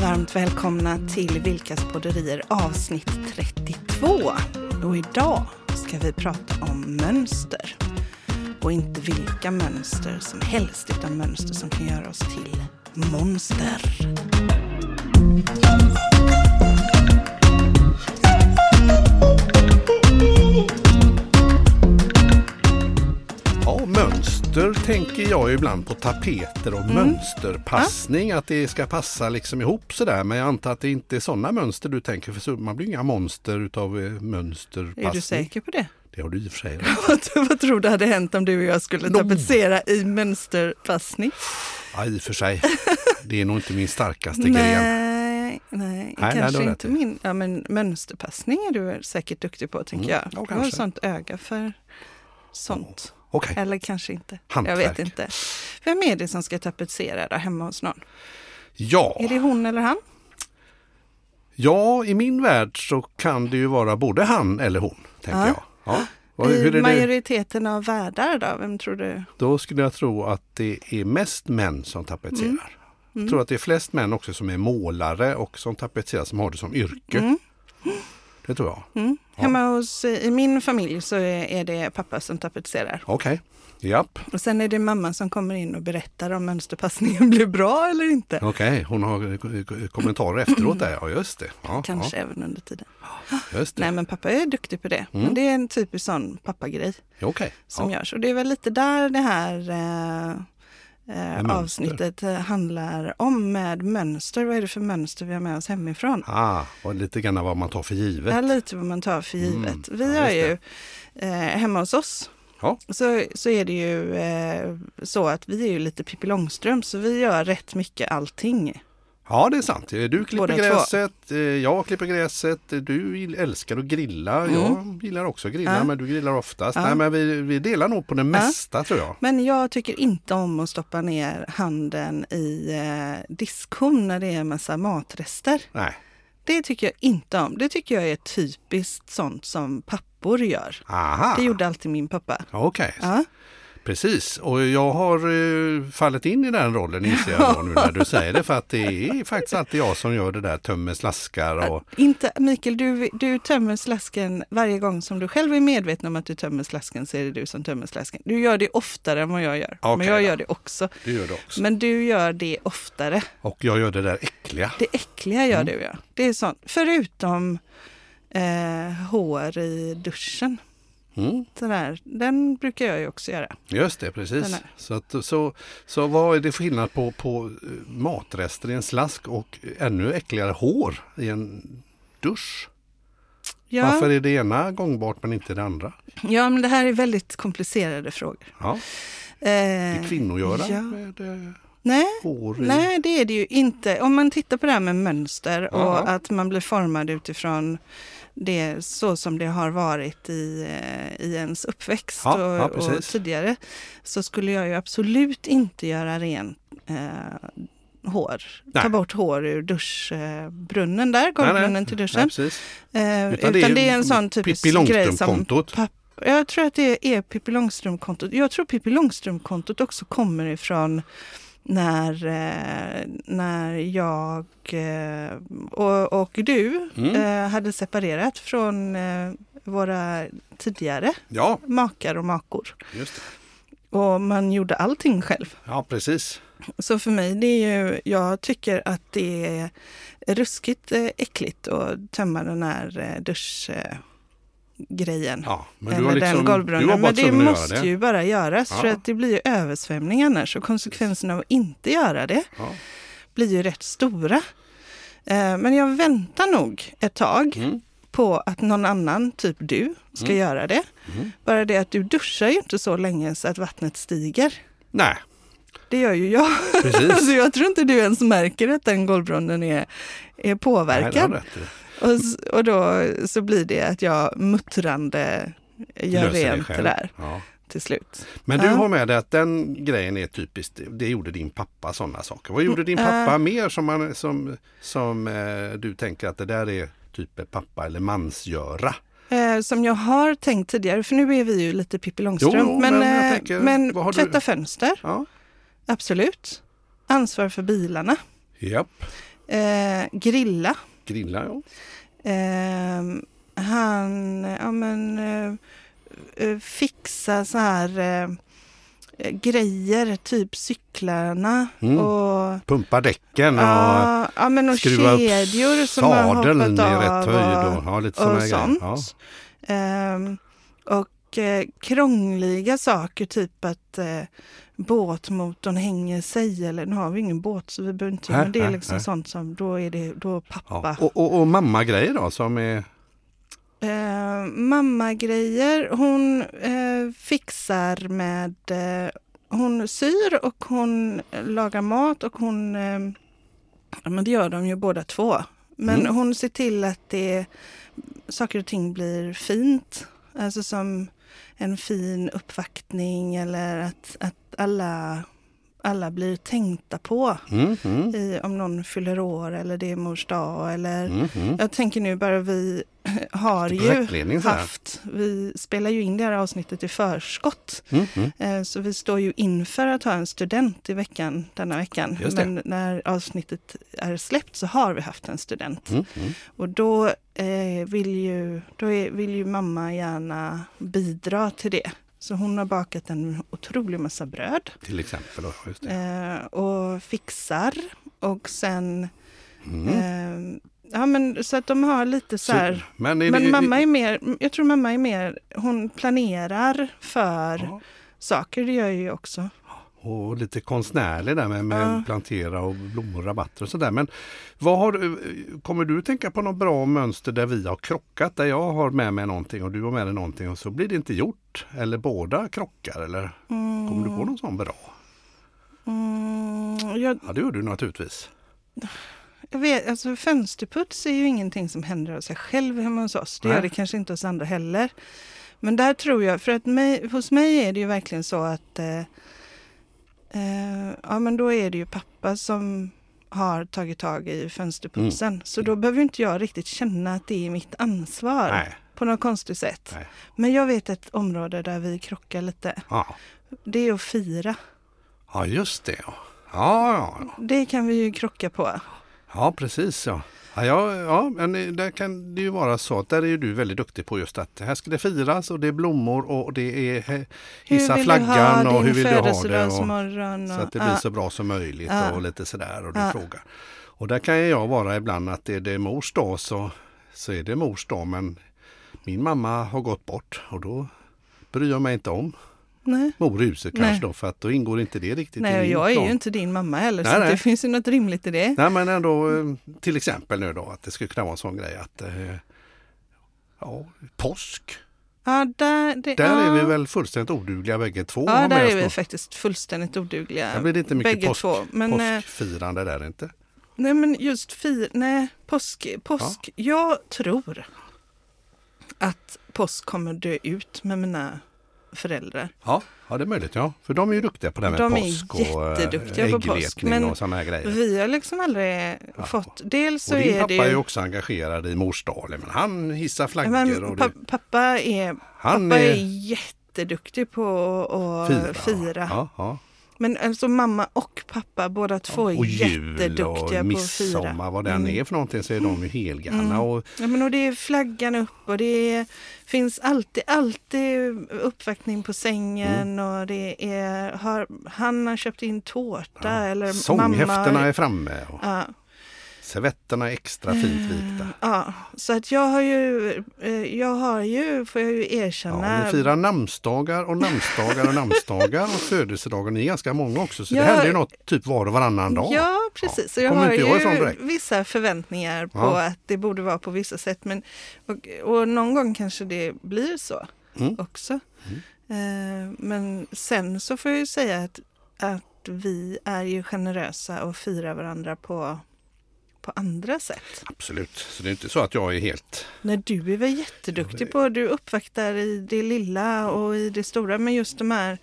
Varmt välkomna till Vilkas podderier avsnitt 32. Och idag ska vi prata om mönster. Och inte vilka mönster som helst, utan mönster som kan göra oss till monster. Mönster tänker jag ibland på tapeter och mönsterpassning. Att det ska passa liksom ihop sådär. Men jag antar att det inte är sådana mönster du tänker. För man blir inga monster utav eh, mönsterpassning. Är du säker på det? Det har du i och för sig. Vad, vad tror du hade hänt om du och jag skulle No. tapetsera i mönsterpassning? Ja, i och för sig. Det är nog inte min starkaste gren. Nej, nej, Nej, nej, kanske har inte min. Ja, men mönsterpassning är du säkert duktig på, tänker Mm, jag. ja, du har sånt öga för sånt. Okej, Eller kanske inte. Jag Hantverk. vet inte. Vem är det som ska tapetsera där hemma hos någon? ja. Är det hon eller han? ja, i min värld så kan det ju vara både han eller hon. Tänker Ja. jag. Ja. I det? majoriteten av världar då? Vem tror du? Då skulle jag tro att det är mest män som tapetserar. Mm. Jag tror att det är flest män också som är målare och som tapetserar som har det som yrke. Mm. Det tror jag. Mm. Hemma hos, I min familj så är det pappa som tapetserar. Okej, japp. Och sen är det mamma som kommer in och berättar om mönsterpassningen blev bra eller inte. Okej, hon har eh, kommentarer efteråt där. Ja, just det. Ja, Kanske även under tiden. Ja, just det. Nej men pappa är duktig på det. Men det är en typisk sån pappagrej Okej. som Ja. görs. Och det är väl lite där det här eh, eh, avsnittet eh, handlar om med mönster. Vad är det för mönster vi har med oss hemifrån? Ah, och lite grann vad man tar för givet. Är lite vad man tar för givet. Mm, Vi ja, har ju eh, hemma hos oss Ja. så, så är det ju eh, så att vi är ju lite Pippi Långstrump så vi gör rätt mycket allting. Ja, det är sant. Du klipper Båda två. gräset, eh, jag klipper gräset, du älskar att grilla. Jag gillar också att grilla, Mm. Ja. men du grillar oftast. Ja. Nej, men vi, vi delar nog på det mesta tror jag. Men jag tycker inte om att stoppa ner handen i eh, diskhon när det är en massa matrester. Nej. Det tycker jag inte om. Det tycker jag är typiskt sånt som pappor gör. Aha, Det gjorde alltid min pappa. okej. Ja. Precis, och jag har eh, fallit in i den rollen inser jag nu när du säger det. För att det är faktiskt alltid jag som gör det där, tömmer slaskar och... Inte, Mikael, du, du tömmer slasken varje gång som du själv är medveten om att du tömmer slasken så är det du som tömmer slasken. Du gör det oftare än vad jag gör. Okej men jag gör det också. Det gör du också. Men du gör det oftare. Och jag gör det där äckliga. Det äckliga Mm. gör du ja. Det är sånt. Förutom eh, hår i duschen. Mm, Sådär. Den brukar jag ju också göra. just det, Den precis. Så, att, så, så vad är det skillnad på, på eh, matrester i en slask och ännu äckligare hår i en dusch? Ja, Varför är det ena gångbart men inte det andra? ja, men det här är väldigt komplicerade frågor. Ja, Eh, kvinnogöra ja. med eh, Nej, hår i... Nej, det är det ju inte. Om man tittar på det här med mönster Ja. och att man blir formad utifrån det så som det har varit i, eh, i ens uppväxt Ja, och, ja, och tidigare, så skulle jag ju absolut inte göra rent eh, hår. Nej. Ta bort hår ur duschbrunnen där, Nej, nej. golvbrunnen till Nej, duschen. precis. Eh, Utan utan, det är en sån typisk grej som Långstrump-kontot. papp- jag tror att det är Pippi Långstrump-kontot. Jag tror Pippi Långstrump-kontot också kommer ifrån när, eh, när jag eh, och, och du Mm. eh, hade separerat från våra tidigare Ja, makar och makor. Och man gjorde allting själv. Ja, precis. Så för mig, det är ju, jag tycker att det är ruskigt äckligt att tömma den här eh, duschgrejen. Ja, men eller den liksom, du golvbrunnen. Men det måste det. ju bara göras för Ja. att det blir ju översvämning annars. Och konsekvenserna av att inte göra det Ja. blir ju rätt stora. Eh, Men jag väntar nog ett tag Mm. på att någon annan, typ du, ska Mm. göra det. Mm. Bara det att du duschar ju inte så länge så att vattnet stiger. Nej, Det gör ju jag. precis. så jag tror inte du ens märker att den golvbrunnen är, är Nej, påverkad. i. och, och då så blir det att jag muttrande gör Löser rent det där Ja. till slut. Men du Ja. har med dig att den grejen är typiskt, det gjorde din pappa sådana saker. Vad gjorde din Mm, pappa äh. mer som, man, som, som eh, du tänker att det där är typ pappa eller mansgöra? Eh, som jag har tänkt tidigare, för nu är vi ju lite Pippi Långstrump. Jo, men men eh, tänker, men du- tvätta fönster, Ja. absolut. Ansvar för bilarna. Japp. Eh, grilla. Grilla, ja. Eh, han ja, men, eh, eh, fixa så här eh, grejer, typ cyklarna Mm. och Pumpa däcken och Ja, ja men och skruva upp kedjor har sadeln i rätt höjd och, och ja, lite och sånt. Ja. Ehm, och eh, krångliga saker, typ att eh, båtmotorn hänger sig eller nu har vi ingen båt så vi behöver inte, men det är liksom nej. sånt som då är det då pappa. Ja. Och, och, och mamma-grejer då som är Eh, Mamma-grejer, hon eh, fixar med... Eh, hon syr och hon lagar mat och hon... Eh, ja, men det gör de ju båda två. Men Mm. hon ser till att det, saker och ting blir fint. Alltså som en fin uppvaktning eller att, att alla, alla blir tänkta på. mm, mm, I, om någon fyller år eller det är mors dag eller mm, jag tänker nu bara vi har ju haft, vi spelar ju in det här avsnittet i förskott. Mm, mm. Eh, Så vi står ju inför att ha en student i veckan denna veckan. Men när avsnittet är släppt så har vi haft en student. Mm, mm. Och då, eh, vill, ju, då är, vill ju mamma gärna bidra till det. Så hon har bakat en otrolig massa bröd Till exempel. Eh, och fixar. Och sen, Mm. Ja men så att de har lite så här men är men det, mamma är mer, jag tror mamma är mer, hon planerar för Ja, saker, det gör jag ju också. och lite konstnärlig där med, med Ja. plantera och blommor och rabatter och sådär. Men vad har, kommer du tänka på något bra mönster där vi har krockat? Där jag har med mig någonting och du har med dig någonting och så blir det inte gjort? Eller båda krockar? Eller kommer du på någon sån bra? Mm, jag, Ja det gör du naturligtvis. Jag vet, alltså fönsterputs är ju ingenting som händer av sig själv hemma hos oss. Det Nej. gör det kanske inte hos andra heller. Men där tror jag, för att mig, hos mig är det ju verkligen så att eh, eh, ja men då är det ju pappa som har tagit tag i fönsterputsen. Så då behöver inte jag riktigt känna att det är mitt ansvar Nej. på något konstigt sätt. Nej. Men jag vet ett område där vi krockar lite. Ja. Det är att fira. ja just det. Ja. Ja, ja, ja. Det kan vi ju krocka på. Ja precis. Ja. Ja, ja, ja, men där kan det ju vara så att där är ju du väldigt duktig på just att här ska det firas och det är blommor och det är hissa flaggan och hur vill du ha det. Och, så att det blir så bra som möjligt och lite sådär och du frågar. Och där kan jag vara ibland att det, det är mors dag så, så är det mors dag men min mamma har gått bort och då bryr jag mig inte om Nej, huset Nej. kanske då för att då ingår inte det riktigt nej i min jag är plan. ju inte din mamma heller Nej, så nej. det finns ju något rimligt i det. Nej men ändå eh, till exempel nu då att det skulle kunna vara en sån grej att eh, ja, påsk. Ja, där, det, Där ja. är vi väl fullständigt odugliga bägge två. Ja, där är vi då. faktiskt fullständigt odugliga. Där blir det inte mycket påsk, två. Men, eh, påskfirande där inte. nej men just fir, nej, påsk, påsk. Jag tror att påsk kommer dö ut med mina föräldrar. Ja, ja, det är möjligt ja. För de är ju duktiga på det här med De påsk och eh, jätteduktiga på påsk, äggletning och sådana här grejer. Vi har liksom aldrig Ja. fått, dels så och din är pappa det är ju ju också engagerad i morsdagen. Men han hissar flaggor Men och det, pappa är, han pappa är är jätteduktig på att fira. fira. Ja, ja. Men alltså mamma och pappa båda två är Och jul jätteduktiga och på att fira. midsommar, vad den Mm. är för någonting så är de ju helgranna. Mm. Och, Ja, men och det är flaggan upp och det är, finns alltid, alltid uppvaktning på sängen Mm. och det är, har, han har köpt in tårta ja, eller sånghäftena mamma. är framme och Ja, servetterna extra fint vikta. ja, så att jag har ju, eh, jag har ju, får jag ju Ja, erkänna. ni firar namnsdagar och namnsdagar och namnsdagar och födelsedagar. Ni är ganska många också så Ja. det händer ju något typ var och varannan dag. Ja, precis. Så Ja, jag har inte jag ifrån ju vissa förväntningar på Ja. att det borde vara på vissa sätt. Men, och, och någon gång kanske det blir så Mm. också. Eh, men sen så får jag ju säga att, att vi är ju generösa och firar varandra på, på andra sätt. Absolut, så det är inte så att jag är helt... När du är väl jätteduktig på, du uppvaktar i det lilla och i det stora, men just de här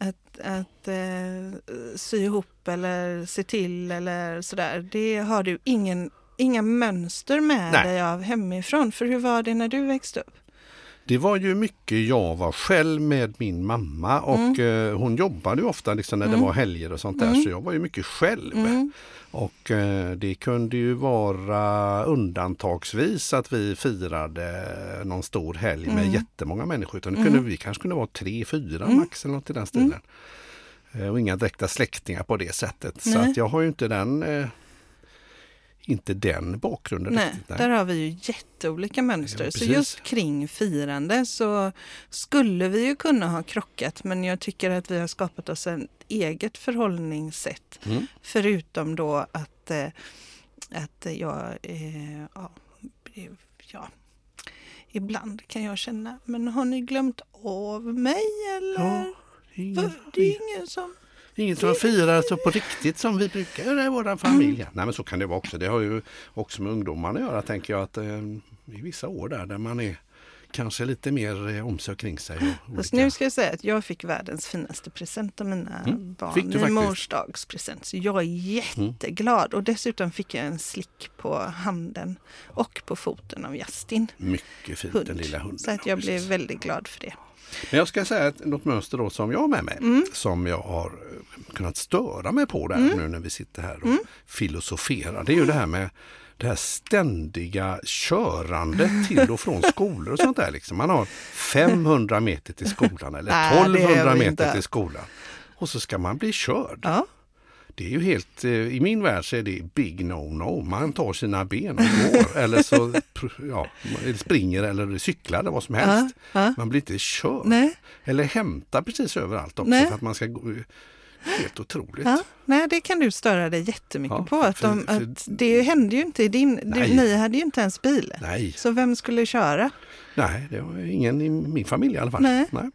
att, att eh, sy ihop eller se till eller sådär, det har du ingen, inga mönster med Nej. dig av hemifrån. För hur var det när du växte upp? Det var ju mycket jag var själv med min mamma och Mm. eh, hon jobbade ju ofta liksom när det var helger och sånt där så jag var ju mycket själv. Mm. Och eh, det kunde ju vara undantagsvis att vi firade någon stor helg med Mm. jättemånga människor. Utan det kunde, vi kanske kunde vara tre, fyra Mm. max eller något i den stilen. Eh, Och inga direkta släktingar på det sättet. Så Nej. att jag har ju inte den inte den bakgrunden Nej, riktigt. där har vi ju jätteolika mönster. Ja, så just kring firande så skulle vi ju kunna ha krockat men jag tycker att vi har skapat oss ett eget förhållningssätt. Mm. Förutom då att, eh, att jag, eh, ja, ja, ibland kan jag känna, men har ni glömt av mig eller? Ja, det är ingen som... Inget som firar så på riktigt som vi brukar göra i vår familj. Nej men så kan det vara också. Det har ju också med ungdomarna att göra tänker jag. att eh, I vissa år där, där man är kanske lite mer eh, om sig och kring sig. Och Fast olika- nu ska jag säga att jag fick världens finaste present av mina Mm, barn fick du morsdagspresent. Så jag är jätteglad och dessutom fick jag en slick på handen och på foten av Justin. Mycket fint Hund. den lilla hunden. Så att ja, jag blev väldigt glad för det. Men jag ska säga att något mönster då som jag har med mig. Mm. Som jag har eh, kunnat störa mig på där nu när vi sitter här och Mm. filosoferar. Det är ju det här med det här ständiga körandet till och från skolor och sånt där. Liksom. Man har 500 meter till skolan eller Nej, det är 1200 vi meter till skolan. Och så ska man bli körd. Ja, Det är ju helt, eh, i min värld så är det big no-no. Man tar sina ben och går eller så ja, springer eller cyklar eller vad som helst. ja. Man blir inte körd. Nej, Eller hämta precis överallt också Nej. för att man ska gå. Helt otroligt. ja. Nej, det kan du störa dig jättemycket Ja, på. Att, för- de, för- att det hände ju inte i din... Du, ni hade ju inte ens bil. Nej, Så vem skulle köra? nej, det var ingen i min familj i alla fall. Nej. Nej.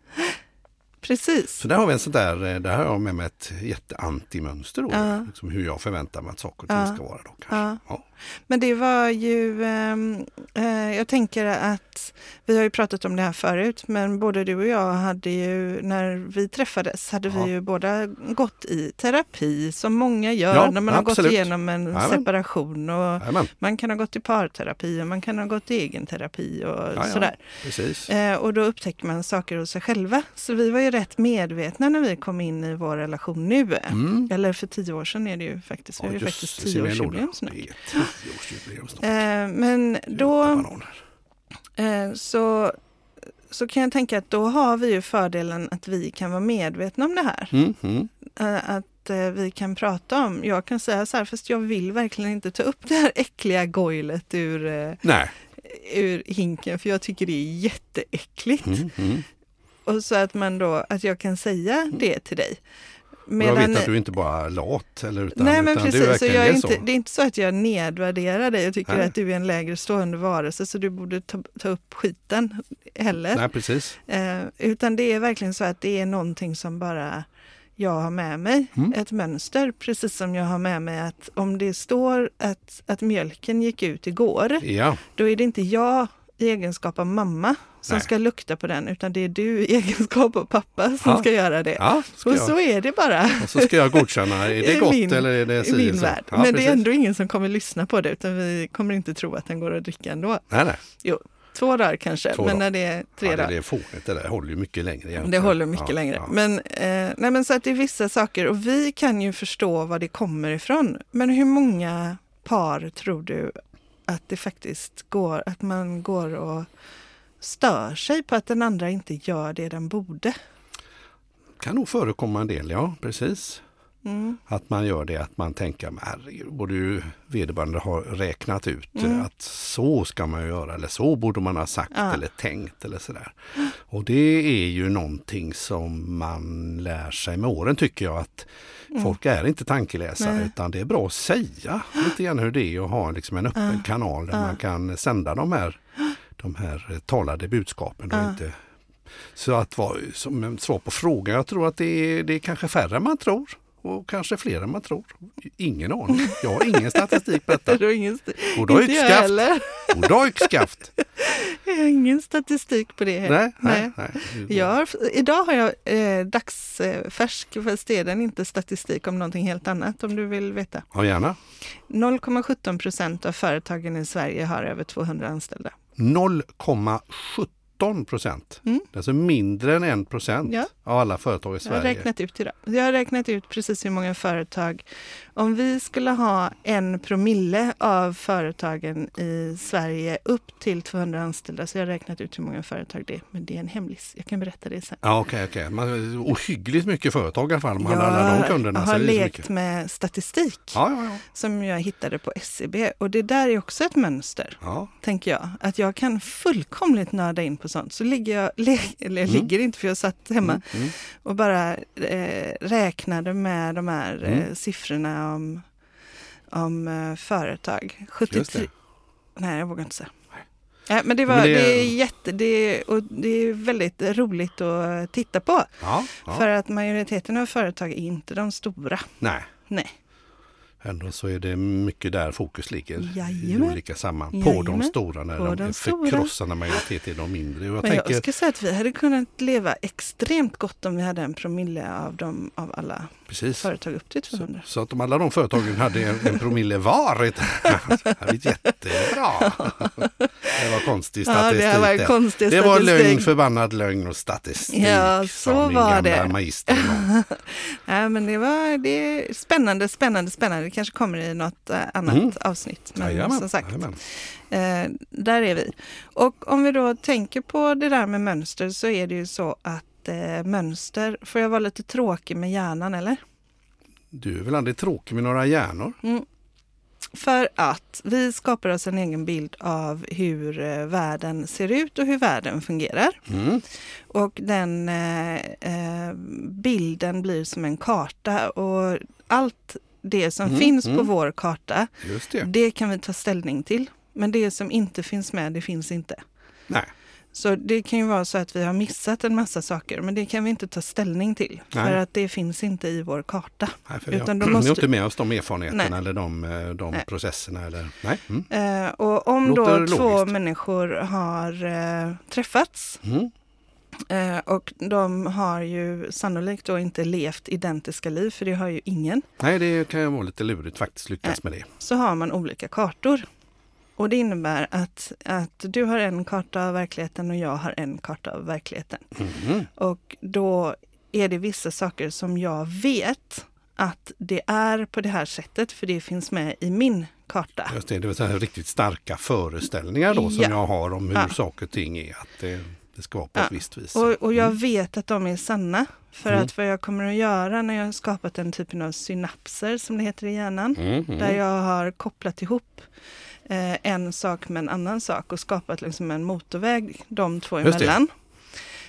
Precis. Så där har vi en sån där, eh, där har jag med mig ett jätteantimönster då. Ja. Liksom hur jag förväntar mig att saker och ting Ja. ska vara. Då, kanske. Ja. Ja. Men det var ju, ehm, eh, jag tänker att vi har ju pratat om det här förut, men både du och jag hade ju, när vi träffades, hade Ja. vi ju båda gått i terapi som många gör Ja, när man har gått absolut. igenom en Jajamän. separation. Och Jajamän. man kan ha gått i parterapi och man kan ha gått i egen terapi och Ja, ja. sådär. Precis. Eh, och då upptäcker man saker hos sig själva. Så vi var ju rätt medvetna när vi kom in i vår relation nu. Mm. Eller för tio år sedan är det ju faktiskt. Vi har ju faktiskt tioårsjubileum snart. Snart. Eh, men då eh, så, så kan jag tänka att då har vi ju fördelen att vi kan vara medvetna om det här. Mm, mm. Eh, att eh, vi kan prata om, jag kan säga så här, fast jag vill verkligen inte ta upp det här äckliga gojlet ur, eh, Nej. ur hinken för jag tycker det är jätteäckligt. Mm, mm. Och så att man då, att jag kan säga det till dig. Och jag vet Medan- att du inte bara är lat. Eller, utan, Nej men utan precis, verkligen jag är inte, så. det är inte så att jag nedvärderar dig och tycker Nej. att du är en lägre stående varelse så du borde ta, ta upp skiten heller. Nej precis. Eh, utan det är verkligen så att det är någonting som bara jag har med mig, Mm. ett mönster. Precis som jag har med mig att om det står att, att mjölken gick ut igår, Ja, då är det inte jag i egenskap av mamma som Nej. ska lukta på den, utan det är du i egenskap av pappa som Ja. ska göra det. ja ska och jag. så är det bara. Och så ska jag godkänna, är det gott min- eller är det si min värld. Ja, Men det precis. är ändå ingen som kommer lyssna på det utan vi kommer inte tro att den går att dricka ändå. Nej, nej. Två dagar kanske, Två men när det är tre ja, det, dagar. det är fånigt det där, håller ju mycket längre egentligen. Det håller mycket ja, längre. Ja. Men, eh, nej, men så att det är vissa saker och vi kan ju förstå var det kommer ifrån. Men hur många par tror du att det faktiskt går, att man går och stör sig på att den andra inte gör det den borde? kan nog förekomma en del, ja precis. Mm. Att man gör det, att man tänker, men herregud, borde ju vederbörande ha räknat ut Mm. eh, att så ska man göra eller så borde man ha sagt Ja. eller tänkt eller sådär. Och det är ju någonting som man lär sig med åren tycker jag att folk är inte tankeläsare Mm. Nej. utan det är bra att säga lite grann hur det är och ha liksom en öppen Ja. kanal där Ja. man kan sända de här, de här eh, talade budskapen. Och inte så att vara som svar på frågan, jag tror att det är, det är kanske färre man tror. Och kanske fler än man tror. Ingen aning. Jag har ingen statistik på detta. Det är ingen st- Goddag inte jag heller. Goddag yxskaft! Jag har ingen statistik på det. Nej, nej, nej. Jag har, idag har jag eh, dagsfärsk, fast det är den inte statistik om någonting helt annat om du vill veta. Ja, gärna. 0,17 procent av företagen i Sverige har över 200 anställda. 0,17 17 procent. Mm. Det alltså mindre än 1 procent Ja. av alla företag i Jag har Sverige. räknat ut idag. Jag har räknat ut precis hur många företag, om vi skulle ha en promille av företagen i Sverige upp till 200 anställda, så jag har räknat ut hur många företag det är. Men det är en hemlis. Jag kan berätta det sen. Ja, okej, okej. Man- Ohyggligt mycket företag i alla fall. Man hade alla de kunderna. jag har det lekt med statistik Ja, ja, ja. som jag hittade på SCB och det där är också ett mönster. tänker jag. Att jag kan fullkomligt nörda in på sånt. Så ligger jag, le, eller jag Mm. ligger inte för jag satt hemma Mm, mm. och bara eh, räknade med de här eh, Mm. siffrorna om, om eh, företag. Just 73, det. nej jag vågar inte säga. Nej, men det, var, Men det... det- är jätte, det, är, och det är väldigt roligt att titta på. Ja, ja. För att majoriteten av företag är inte de stora. Nej, Nej. Ändå så är det mycket där fokus ligger i Jajamän. olika sammanhang. På de Jajamän. stora, när På de, de förkrossande majoritet är de mindre. Och jag Men jag tänker, ska säga att vi hade kunnat leva extremt gott om vi hade en promille av, dem, av alla precis. företag upp till Så, 200. så att om alla de företagen hade en, en promille var, det hade blivit jättebra. Det var konstig Ja, statistik. det var konstig det var lögn, förbannad lögn och statistik. Ja, så min var det. magister. Nej, men det, var, det är spännande, spännande, spännande. Det kanske kommer i något eh, annat Mm. avsnitt. Men Jajamän, som sagt, eh, där är vi. Och om vi då tänker på det där med mönster så är det ju så att eh, mönster, får jag vara lite tråkig med hjärnan eller? Du är väl aldrig tråkig med några hjärnor? För att vi skapar oss en egen bild av hur eh, världen ser ut och hur världen fungerar. Mm. Och den eh, eh, bilden blir som en karta och allt det som Mm, finns på mm. vår karta, det. det kan vi ta ställning till. Men det som inte finns med, det finns inte. Nej. Så det kan ju vara så att vi har missat en massa saker, men det kan vi inte ta ställning till. Nej. För att det finns inte i vår karta. Nej, för Utan vi då har, måste- vi har inte med oss de erfarenheterna Nej. eller de, eh, de processerna. Eller, nej. Mm. Eh, och om då Låter två logiskt. människor har eh, träffats Mm. Eh, och de har ju sannolikt då inte levt identiska liv, för det har ju ingen. nej, det kan ju vara lite lurigt faktiskt lyckas med det. Så har man olika kartor. Och det innebär att, att du har en karta av verkligheten och jag har en karta av verkligheten. Mm. Och då är det vissa saker som jag vet att det är på det här sättet, för det finns med i min karta. Just det, det vill säga riktigt starka föreställningar då som Ja. jag har om hur Ja. saker och ting är. Att det, det ska vara på Ja. ett visst vis. Och, och jag Mm. vet att de är sanna. För Mm. att vad jag kommer att göra när jag har skapat den typen av synapser, som det heter i hjärnan, Mm, mm. där jag har kopplat ihop eh, en sak med en annan sak och skapat liksom en motorväg de två Just det. emellan.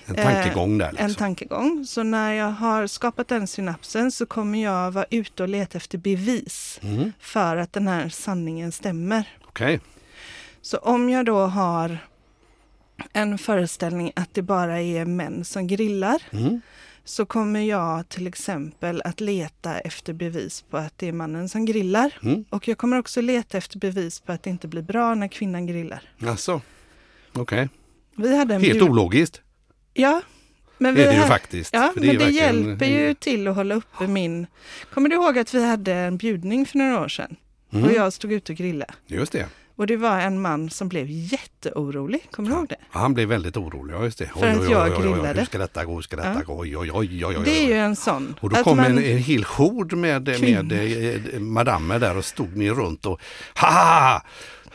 En tankegång där. En Liksom. tankegång. Så när jag har skapat den synapsen så kommer jag vara ute och leta efter bevis Mm. för att den här sanningen stämmer. Okej, Så om jag då har en föreställning att det bara är män som grillar mm. Så kommer jag till exempel att leta efter bevis på att det är mannen som grillar. Mm. Och jag kommer också leta efter bevis på att det inte blir bra när kvinnan grillar. Alltså. Okej, hade en helt ologiskt Ja, men är vi det ju ha- faktiskt. Ja, För men är det verkligen- hjälper ju till att hålla uppe min... Kommer du ihåg att vi hade en bjudning för några år sedan? Mm. Och jag stod ute och grillade. Just det. Och det var en man som blev jätteorolig. Kommer du ihåg det? Ja, Han blev väldigt orolig, ja just det. För att jag grillade. Hur ska detta gå? Hur ska detta Ja. gå? Oj, oj, oj, oj, oj. Det är ju en sån. Och då kom man- en, en hel hord med, med Kvinnor. eh, madammer där och stod ni runt och ha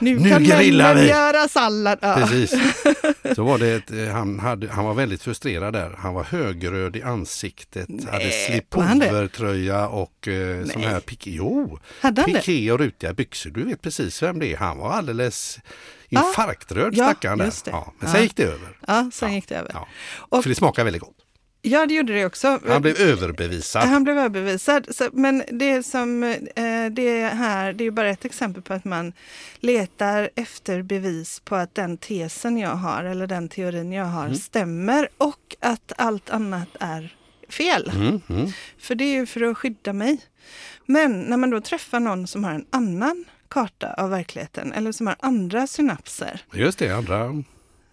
nu, nu kan grillar vi! göra sallad. Ja. Precis. Så var det ett, eh, han, hade, han var väldigt frustrerad där. Han var högröd i ansiktet, hade Nej, det? slipovertröja och eh, sån här piké. Jo, Hade han det? piké och rutiga byxor. Du vet precis vem det är. Han var alldeles infarktröd Ja, stackaren där. Ja, men Ja. sen gick det över. Ja, sen Ja, gick det över. Ja. Och- För det smakar väldigt gott. Ja, det gjorde det också. Han blev överbevisad. Han blev överbevisad. Så, men det som eh, det här, det är bara ett exempel på att man letar efter bevis på att den tesen jag har eller den teorin jag har Mm. stämmer och att allt annat är fel. Mm, mm. För det är ju för att skydda mig. Men när man då träffar någon som har en annan karta av verkligheten eller som har andra synapser Just det, andra.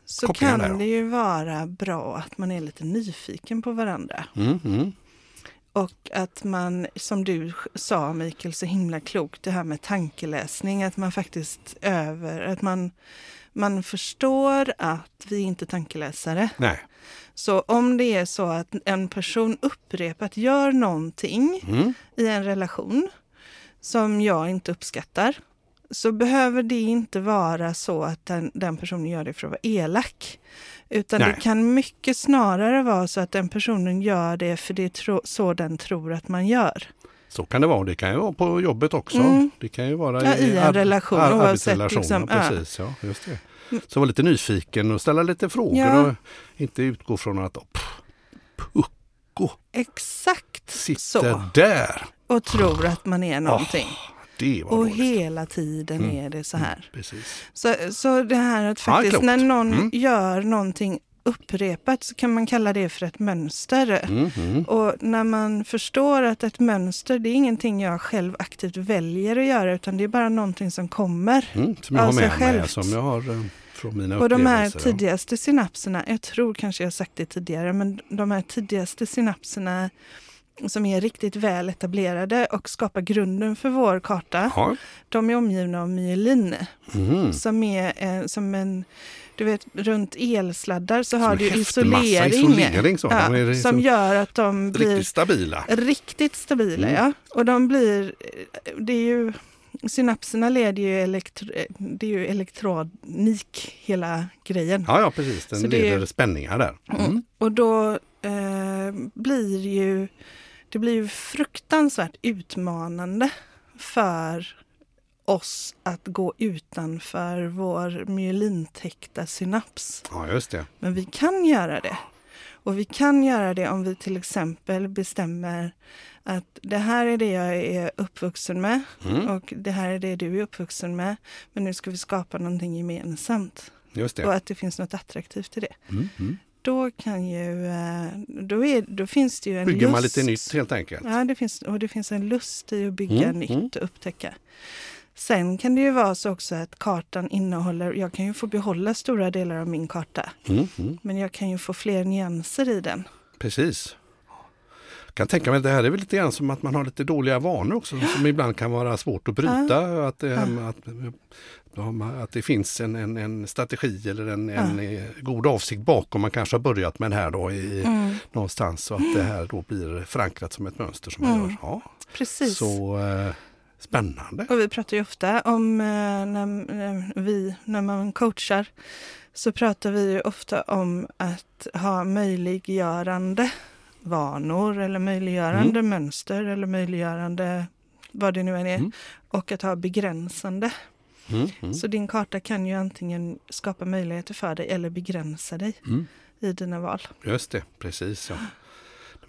Så kan där, det ju vara bra att man är lite nyfiken på varandra. Mm, mm. Och att man, som du sa Mikael, så himla klokt, det här med tankeläsning, att man faktiskt över, att man, man förstår att vi inte är tankeläsare. Nej. Så om det är så att en person upprepat gör någonting Mm. i en relation som jag inte uppskattar, så behöver det inte vara så att den, den personen gör det för att vara elak. Utan Nej. det kan mycket snarare vara så att den personen gör det för det är tro, så den tror att man gör. Så kan det vara. Det kan ju vara på jobbet också. Mm. Det kan ju vara Ja, i en ar- relation, ar- oavsett liksom, ja, ja. precis, ja, just det. Så var lite nyfiken och ställa lite frågor Ja. och inte utgå från att pff, Pucko Exakt sitter så. där. Och tror att man är någonting. Det var och dåligt. hela tiden Mm. är det så här. Precis. Så, så det här att Ja, faktiskt klokt. när någon Mm. gör någonting upprepat så kan man kalla det för ett mönster. Mm, mm. Och när man förstår att ett mönster, det är ingenting jag själv aktivt väljer att göra, utan det är bara någonting som kommer. Mm, som jag har Av sig med mig, självt. som jag har eh, från mina Och de här ja. tidigaste synapserna, jag tror kanske jag har sagt det tidigare, men de här tidigaste synapserna som är riktigt väl etablerade och skapar grunden för vår karta, Ja. de är omgivna av myelin. Mm. som är eh, som en, du vet runt elsladdar så har en du isolering, isolering så. ja, De liksom som gör att de blir Riktigt stabila. riktigt stabila. Mm. Ja. Och de blir, det är ju, synapserna leder ju, elektro, det är ju elektronik hela grejen. Ja, ja precis. Den Så det leder spänningar där. Mm. Och då eh, blir ju, det blir ju fruktansvärt utmanande för oss att gå utanför vår myelintäckta synaps. Ja, just det. Men vi kan göra det. Och vi kan göra det om vi till exempel bestämmer att det här är det jag är uppvuxen med Mm. och det här är det du är uppvuxen med. Men nu ska vi skapa någonting gemensamt Just och det. att det finns något attraktivt i det. Mm. Då kan ju, eh, då, är, då finns det ju en Bygger lust. man lite nytt helt enkelt. Ja, det finns, och det finns en lust i att bygga Mm, nytt mm. och upptäcka. Sen kan det ju vara så också att kartan innehåller, jag kan ju få behålla stora delar av min karta, Mm. Mm. men jag kan ju få fler nyanser i den. Precis. Kan tänka mig att det här är väl lite grann som att man har lite dåliga vanor också som ibland kan vara svårt att bryta. Att, att, att det finns en, en, en strategi eller en, en god avsikt bakom. Man kanske har börjat med det här då i, Mm. någonstans så att det här då blir förankrat som ett mönster som man Mm. gör. Ja, Precis. så eh, spännande. Och vi pratar ju ofta om eh, när, när vi, när man coachar, så pratar vi ju ofta om att ha möjliggörande vanor eller möjliggörande mönster eller möjliggörande vad det nu än är. Mm. Och att ha begränsande. Mm. Mm. Så din karta kan ju antingen skapa möjligheter för dig eller begränsa dig Mm. i dina val. Just det, precis. Ja.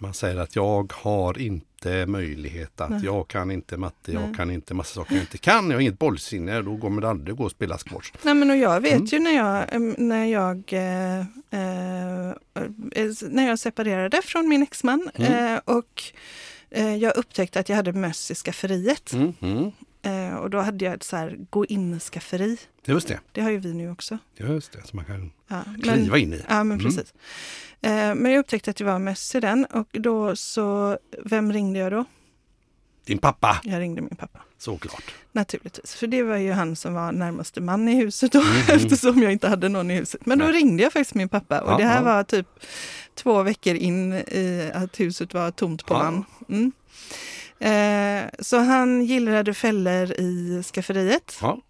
Man säger att jag har inte möjlighet att, Nej. jag kan inte matte, jag Nej. kan inte massa saker jag inte kan, jag har inget bollsinne, då kommer det aldrig gå att spela squash. Nej, men och jag vet Mm. ju när jag, när jag, eh, eh, eh, när jag separerade från min exman Mm. eh, och jag upptäckte att jag hade möss i skafferiet. Mm. Mm. Eh, och då hade jag ett så här gå in-skafferi. Just det, Det har ju vi nu också. just det, så man kan Ja, kliva in i. Ja, men Mm. precis. Eh, men jag upptäckte att det var möss i den och då så, vem ringde jag då? Din pappa, Jag ringde min pappa. såklart. Naturligtvis, för det var ju han som var närmaste man i huset då, Mhm. eftersom jag inte hade någon i huset. Men då Nej. ringde jag faktiskt min pappa och Ja, det här ja. var typ två veckor in i att huset var tomt på Ja. man. Mm. Eh, så han gillrade fällor i skafferiet Ja.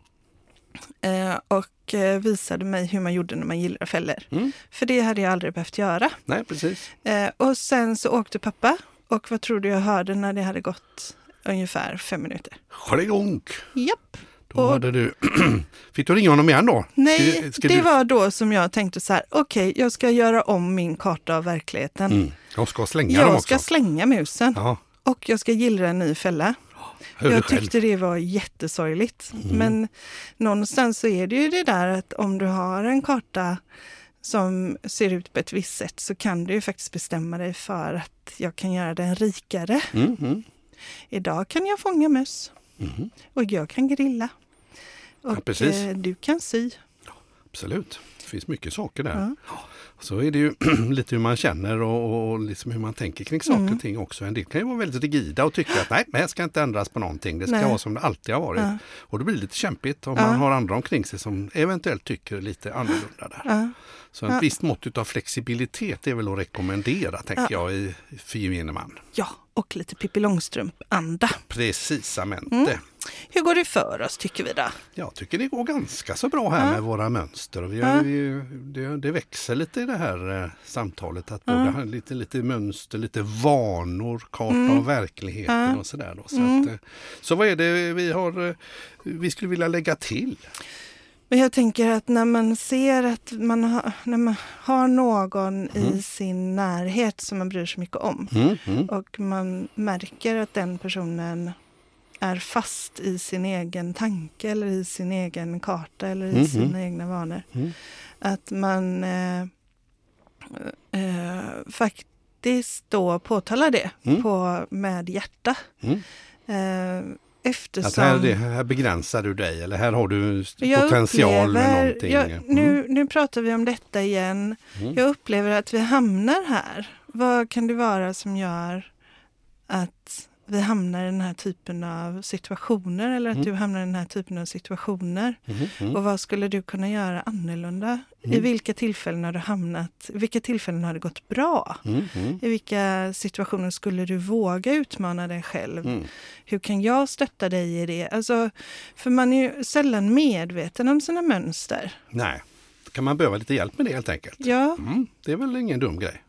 eh, och eh, visade mig hur man gjorde när man gillrar fällor. Mm. För det hade jag aldrig behövt göra. Nej, precis. Eh, och sen så åkte pappa och vad tror du jag hörde när det hade gått ungefär fem minuter? Skärigånk! Japp. Då Och- hade du... Fick du ringa honom igen då? Nej, Ska- ska det du- var då som jag tänkte så här, okej, jag ska göra om min karta av verkligheten. Mm. Jag ska slänga dem Jag också. ska slänga musen Ja, och jag ska gillra en ny fälla. jag. Mm. tyckte det var jättesorgligt. Men någonstans så är det ju det där att om du har en karta som ser ut på ett visst sätt så kan du ju faktiskt bestämma dig för att jag kan göra den rikare. Mm. Mm. Idag kan jag fånga möss Mm. och jag kan grilla. Ja, Och precis. eh, du kan sy. Absolut, det finns mycket saker där. Ja. Så är det ju lite hur man känner och, och liksom hur man tänker kring saker Mm. och ting också. En del kan ju vara väldigt rigida och tycka att nej, det här ska inte ändras på någonting. Det ska Nej. vara som det alltid har varit. Ja. Och då blir det lite kämpigt om Ja. man har andra omkring sig som eventuellt tycker lite annorlunda där. Ja. Så ett Ja. visst mått av flexibilitet är väl att rekommendera, tänker jag, i, för gemene man. ja, och lite Pippi Långstrump-anda. Precisamente. Mm. Hur går det för oss tycker vi då? Jag tycker det går ganska så bra här Ja. med våra mönster. Vi Ja. har, vi, det, det växer lite i det här eh, samtalet. Att både ha lite, lite mönster, lite vanor, karta Mm. av verkligheten Ja. och sådär. Då. Så, Mm. att, eh, så vad är det vi har eh, vi skulle vilja lägga till? Men jag tänker att när man ser att man har, när man har någon i sin närhet som man bryr sig mycket om Mm, mm, och man märker att den personen är fast i sin egen tanke eller i sin egen karta eller i Mhm. sina egna vanor. Mm. Att man eh, eh, faktiskt då påtalar det Mm. på, med hjärta. Mm. Eh, Att eftersom... här, här begränsar du dig eller här har du potential med upplever- någonting. Jag, Mm. nu, nu pratar vi om detta igen. Mm. Jag upplever att vi hamnar här. Vad kan det vara som gör att vi hamnar i den här typen av situationer eller att Mm. du hamnar i den här typen av situationer? Mm. Och vad skulle du kunna göra annorlunda? I Mm. vilka tillfällen har du hamnat? I vilka tillfällen har det gått bra? Mm, mm, I vilka situationer skulle du våga utmana dig själv? mm. Hur kan jag stötta dig i det? Alltså, för man är ju sällan medveten om sina mönster. Nej, då kan man behöva lite hjälp med det helt enkelt. Ja, det är väl ingen dum grej.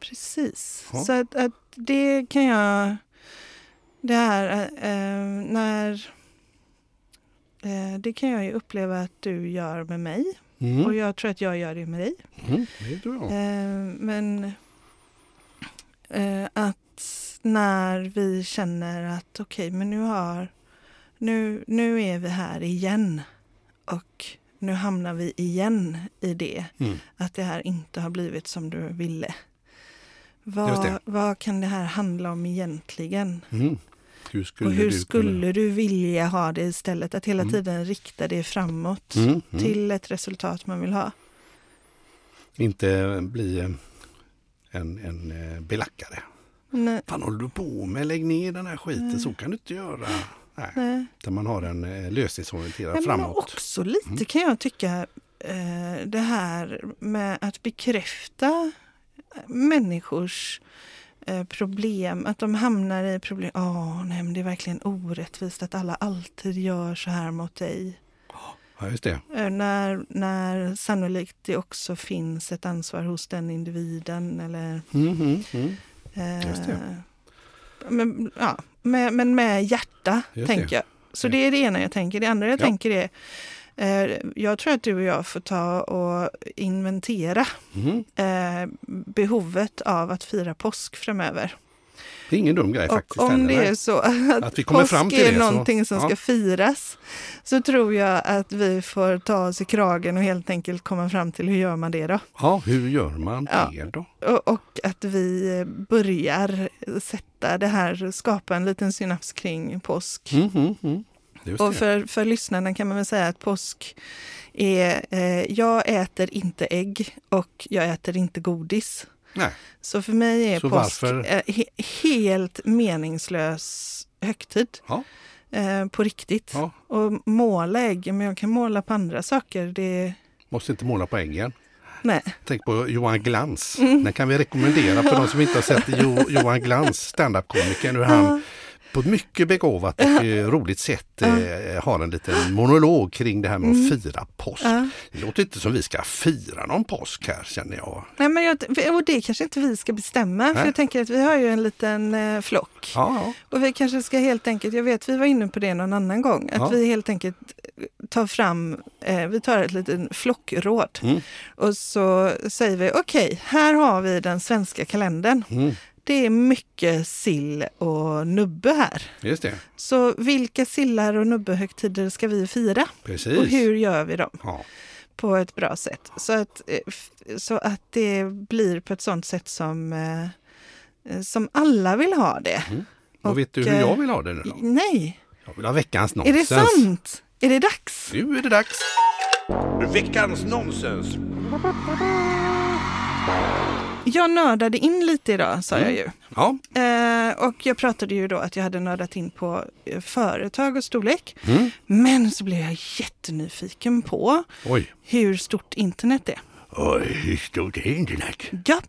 precis. Ja. Så att, att det kan jag... Det här eh, när... Eh, det kan jag ju uppleva att du gör med mig. Mm. Och jag tror att jag gör det med dig. Mm, det tror jag. Eh, men eh, att när vi känner att okej, men nu har... Nu, nu är vi här igen. Och nu hamnar vi igen i det. Mm. Att det här inte har blivit som du ville. Vad, vad kan det här handla om egentligen? Mm. Hur skulle och hur du skulle du vilja ha det istället? Att hela Mm. tiden rikta det framåt. Mm, mm. till ett resultat man vill ha. Inte bli eh, en, en eh, belackare. Nej, Fan håller du på med? Lägg ner den här skiten, Nej. så kan du inte göra. Nej, nej. där man har en eh, lösningsorienterad Ja, men framåt. också lite Mm. kan jag tycka det här med att bekräfta människors eh, problem, att de hamnar i problem. Åh, nej, men det är verkligen orättvist att alla alltid gör så här mot dig. Ja, just det. Eh, när, när sannolikt det också finns ett ansvar hos den individen eller Mm, mm, mm. eh, Just det. Men, ja, med, men med hjärta, Just tänker det. jag. Så det är det ena jag tänker. Det andra jag Ja. tänker är, jag tror att du och jag får ta och inventera Mm. eh, behovet av att fira påsk framöver. Det är ingen dum grej faktiskt. och om heller, det är så att, Att vi kommer påsk fram till är det, så- någonting som ja. ska firas, så tror jag att vi får ta oss i kragen och helt enkelt komma fram till hur gör man det då? Ja, hur gör man Ja. det då? Och, och att vi börjar sätta det här, skapa en liten synaps kring påsk. Mm, mm, mm. Och för, för lyssnarna kan man väl säga att påsk är, eh, jag äter inte ägg och jag äter inte godis. Nej. Så för mig är Så påsk varför- eh, he, helt meningslös högtid. Ja. Eh, på riktigt. Ja. Och måla ägg, men jag kan måla på andra saker. Det, Måste inte måla på äggen. nej. Tänk på Johan Glans. Mm. Den kan vi rekommendera för de som inte har sett jo, Johan Glans, standup-komikern, hur han på ett mycket begåvat och eh, roligt sätt eh, har en liten monolog kring det här med att fira påsk. Mm. Det låter inte som vi ska fira någon påsk här känner jag. Nej, men jag, och det kanske inte vi ska bestämma. För Nej. jag tänker att vi har ju en liten eh, flock. Ja, ja. Och vi kanske ska helt enkelt, jag vet vi var inne på det någon annan gång, att Ja. vi helt enkelt tar fram, eh, vi tar ett litet flockråd Mm. och så säger vi okej, här har vi den svenska kalendern. Mm, Det är mycket sill och nubbe här. just det, Så vilka sillar och nubbehögtider ska vi fira? precis. Och hur gör vi dem Ja. på ett bra sätt? Så att, eh, så att det blir på ett sånt sätt som, eh, som alla vill ha det. Och, Och, vet du hur eh, jag vill ha det nu då? Nej, Jag vill ha veckans är det nonsens. sant? Är det dags? Nu är det dags! Veckans nonsens. Jag nördade in lite idag, sa jag ju. Ja. Eh, och jag pratade ju då att jag hade nördat in på eh, företag och storlek. Mm. Men så blev jag jättenyfiken på Oj. hur stort internet är. Oj, hur stort är internet? Ja,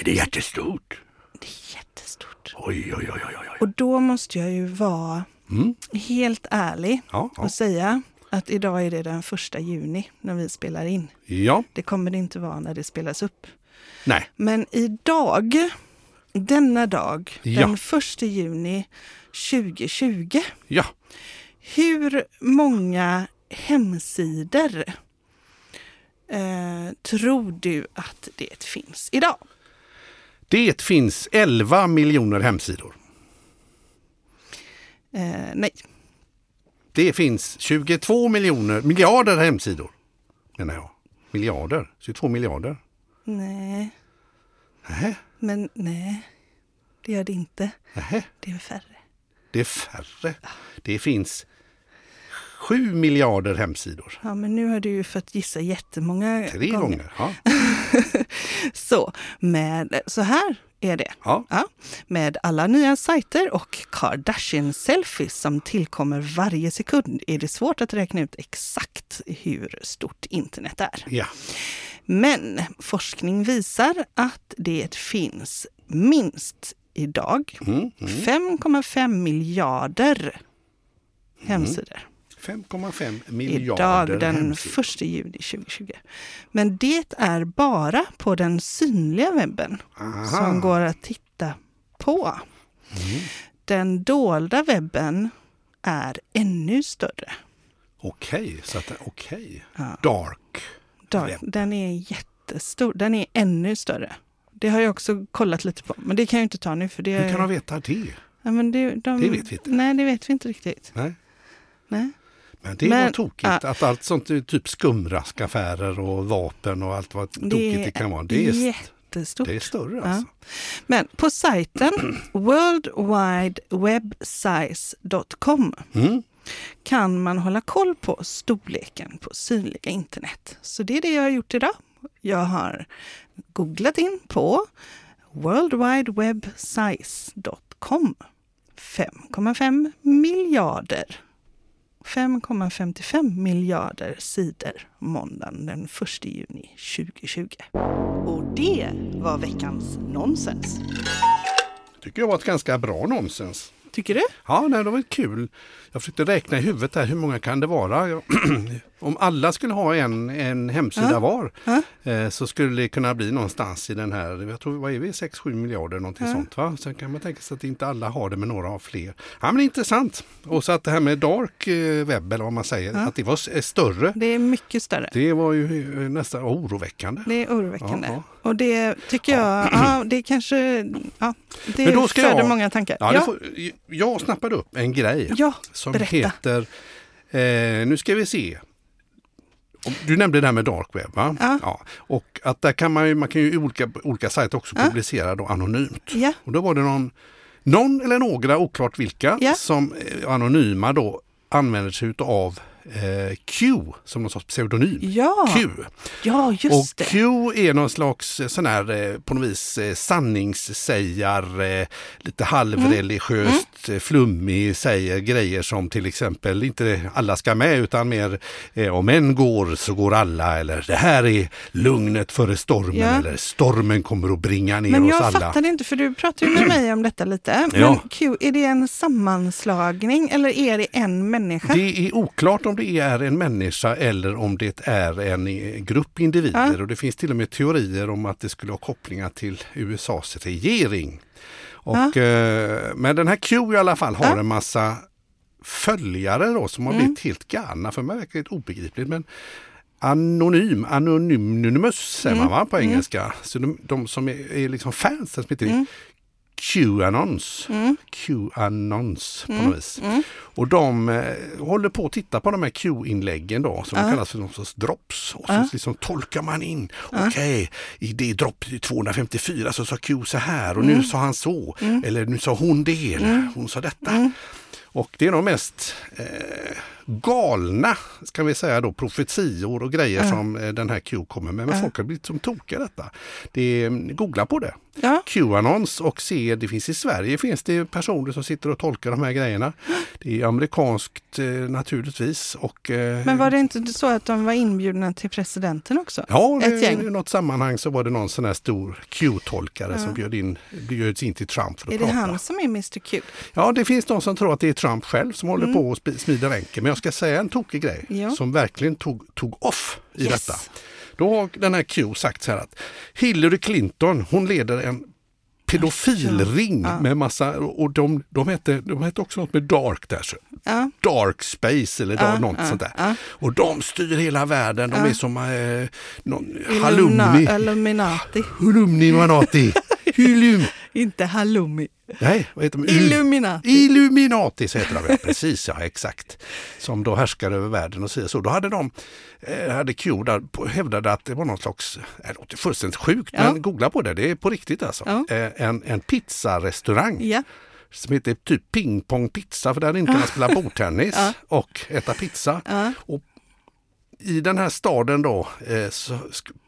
Är det jättestort? det är jättestort. Oj, oj, oj, oj. oj. Och då måste jag ju vara Mm. helt ärlig Ja, ja. och säga att idag är det den första juni när vi spelar in. ja, Det kommer det inte vara när det spelas upp. Nej. Men idag, denna dag, Ja. den första juni 2020, Ja, hur många hemsidor eh, tror du att det finns idag? det finns 11 miljoner hemsidor. Eh, nej, Det finns 22 miljoner, miljarder hemsidor. Menar jag. Miljarder, 22 miljarder. Nej, Nähä, men nej, det gör det inte. nähä. Det är färre. Det är färre. Det finns 7 miljarder hemsidor. Ja, men nu har du ju fått gissa jättemånga Tre gånger. Ja. Så, med, så här är det. Ja. Ja, med alla nya sajter och Kardashian-selfies som tillkommer varje sekund är det svårt att räkna ut exakt hur stort internet är. ja. Men forskning visar att det finns minst idag Mm, 5,5 miljarder hemsidor. 5,5 miljarder Idag den hemsidor. 1 juni 2020. Men det är bara på den synliga webben Aha. som går att titta på. Mm. Den dolda webben är ännu större. Okej, så att okej. Ja. Dark. Dark, den är jättestor. Den är ännu större. Det har jag också kollat lite på, men det kan jag inte ta nu för det... Hur kan de veta det? ja, men det, de, Det vet vi inte. Nej, det vet vi inte riktigt. Nej. Nej. Men det Men, var tokigt ja. att allt sånt, typ skumraskaffärer och vapen och allt vad tokigt det, Det kan vara. Det är, jättestort. det är större Ja. alltså. Men på sajten worldwidewebsize.com Mm. kan man hålla koll på storleken på synliga internet. Så det är det jag har gjort idag. Jag har googlat in på worldwidewebsize.com 5,5 miljarder 5,55 miljarder sidor måndagen den 1 juni 2020. Och det var veckans nonsens. Tycker jag var ett ganska bra nonsens. Tycker du? Ja, nej, det var kul. Jag försökte räkna i huvudet där, hur många kan det vara? Om alla skulle ha en, en hemsida Ja. var Ja. eh, så skulle det kunna bli någonstans i den här, jag tror, vad är vi, 6-7 miljarder någonting Ja. sånt va? Sen kan man tänka sig att inte alla har det men några har fler. Ja men intressant. Och så att det här med dark eh, webb eller vad man säger, att det var är större. Det är mycket större. Det var ju eh, nästan oroväckande. Det är oroväckande. Och det tycker jag, ja, det kanske, ja, det Men då ska jag- många tankar. Ja, får, jag snappade upp en grej ja som berätta. heter, eh, nu ska vi se. Du nämnde det här med dark web va? Ja. Och att där kan man ju, man kan ju i olika, olika sajter också Ja. publicera då anonymt. Ja, Och då var det någon, någon eller några, oklart vilka, Ja. som eh, anonyma då använder sig av eh, Q som någon sorts pseudonym. ja, Q. ja just Och det. Q är någon slags eh, sån här eh, på något vis eh, sanningssägar, lite halvreligiöst, Mm. flummig, säger grejer som till exempel inte alla ska med utan mer eh, om en går så går alla eller det här är lugnet före stormen Ja. eller stormen kommer att bringa ner Men oss jag alla. fattade inte, för du pratade ju med mig om detta lite. Men Ja. Q, är det en sammanslagning eller är det en människa? Det är oklart om det är en människa eller om det är en grupp individer Ja. och det finns till och med teorier om att det skulle ha kopplingar till USAs regering. Och, eh, men den här Q i alla fall har Ja. en massa följare då som har Mm. blivit helt galna. För mig verkar det obegripligt. Men Anonym, anonymous säger man Mm. va, på engelska. Så de, de som är, är liksom fans som heter Mm. Q-annons. Mm. Q-annons på Mm. något vis. Mm. Och de eh, håller på att titta på de här Q-inläggen då som Ja. kallas för någon sorts drops. Och så Ja. liksom tolkar man in. Ja. Okej, i det dropp 254 så sa Q så här och Mm. nu sa han så. Eller nu sa hon det eller hon sa detta. Mm. Och det är de mest eh, galna, ska vi säga då, profetior och grejer som eh, den här Q kommer med. Men folk har blivit som tokiga detta. Det googla på det. Ja, Qanons och se, det finns i Sverige finns det personer som sitter och tolkar de här grejerna. Det är amerikanskt eh, naturligtvis. Och, eh, men var det inte så att de var inbjudna till presidenten också? Ja, ett det, gäng? i något sammanhang så var det någon sån här stor Q-tolkare som bjöd in, bjöds in till Trump för att Är det prata. han som är Mr Q? Ja, det finns de som tror att det är Trump själv som håller på och smider ränken. Men jag ska säga en tokig grej Ja. som verkligen tog, tog off i Yes. detta. Då har den här Q sagt så här att Hillary Clinton, hon leder en pedofilring Ja. med massa, och de, de, hette, de hette också något med dark där. Så. Ja, Dark space eller Ja, något ja, sånt där. Och de styr hela världen. De är som eh, någon Illumina- halloumi. Illuminati. Illuminati. Illum. Inte halloumi. Nej, vad heter de? Illuminati. Illuminati så heter de, ja, precis ja, exakt. Som då härskar över världen och så. Då hade de, eh, hade Q där, hävdade att det var någon slags, eh, det låter fullständigt sjukt, Ja. men googla på det, det är på riktigt alltså. Ja. Eh, En, en pizzarestaurang Ja, som heter typ Ping Pong Pizza, för där inte man spela bordtennis och äta pizza. Och i den här staden då eh, så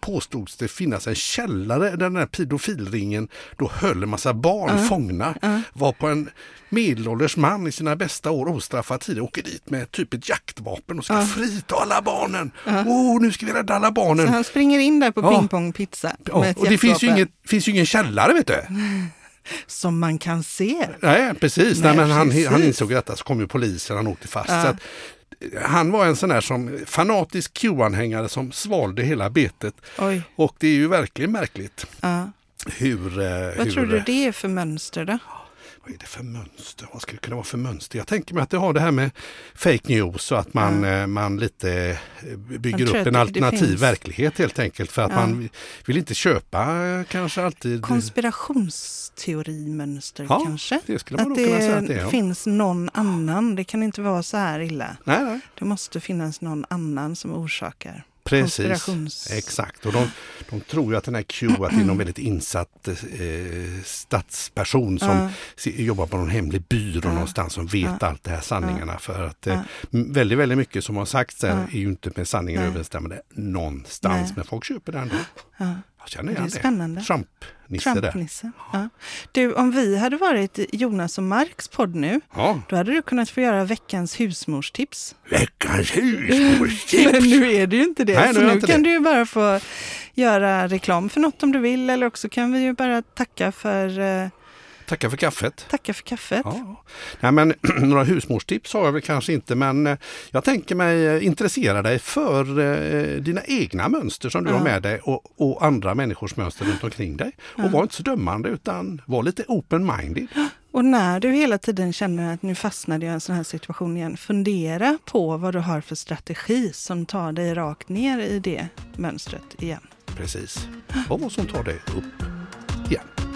påstods det finnas en källare där den här pedofilringen då höll en massa barn fångna. Var på en medelålders man i sina bästa år ostraffad tid åker dit med typ ett jaktvapen och ska frita alla barnen. Åh, oh, nu ska vi rädda alla barnen. Så han springer in där på Ja. Ping Pong Pizza Ja, med ett och det finns ju, inget, finns ju ingen källare vet du. som man kan se. Nej, precis. Nej, Nej, men han, precis. han insåg detta så kom ju polisen, han åkte fast. Ja. Så att, han var en sån där som fanatisk Q-anhängare som svalde hela betet. Oj, Och det är ju verkligen märkligt ja. hur... eh, Vad hur tror du det är för mönster då? Vad är det för mönster? Vad skulle det kunna vara för mönster? Jag tänker mig att det har det här med fake news och att man, eh, man lite eh, bygger tror upp en alternativ verklighet helt enkelt för att Ja. man vill inte köpa eh, kanske alltid... Konspirationsteorimönster Ja, kanske? det skulle man att kunna säga att det är, finns någon annan. Det kan inte vara så här illa. Nej, nej. Det måste finnas någon annan som orsakar. Precis, exakt. Och de, de tror ju att den här Q att det är någon väldigt insatt eh, statsperson som se- jobbar på någon hemlig byrå Ja. någonstans som vet allt det här sanningarna. För att eh, väldigt, väldigt mycket som har sagts Ja. är ju inte med sanningen överensstämmande någonstans. Nej. Men folk köper det ändå. Ja. Jag känner Det är igen det. spännande. Trump-nisse. Trump-nisse. Ja. Du, om vi hade varit Jonas och Marks podd nu, Ja. då hade du kunnat få göra veckans husmorstips. Veckans husmorstips! Men nu är det ju inte det. Nej, nu så nu kan det. du bara få göra reklam för något om du vill, eller också kan vi ju bara tacka för, eh, Tacka för kaffet. tacka för kaffet. Ja. Nej, men, några husmorstips har jag väl kanske inte men eh, jag tänker mig eh, intressera dig för eh, dina egna mönster som du Ja. har med dig och, och andra människors mönster runt omkring dig. Och var inte så dömande utan var lite open-minded. Och när du hela tiden känner att nu fastnade jag i en sån här situation igen, fundera på vad du har för strategi som tar dig rakt ner i det mönstret igen. Precis. Och vad som tar dig upp. Igen.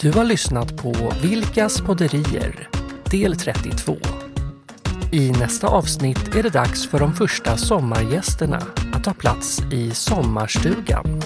Du har lyssnat på Vilkas podderier, del 32. I nästa avsnitt är det dags för de första sommargästerna att ta plats i sommarstugan.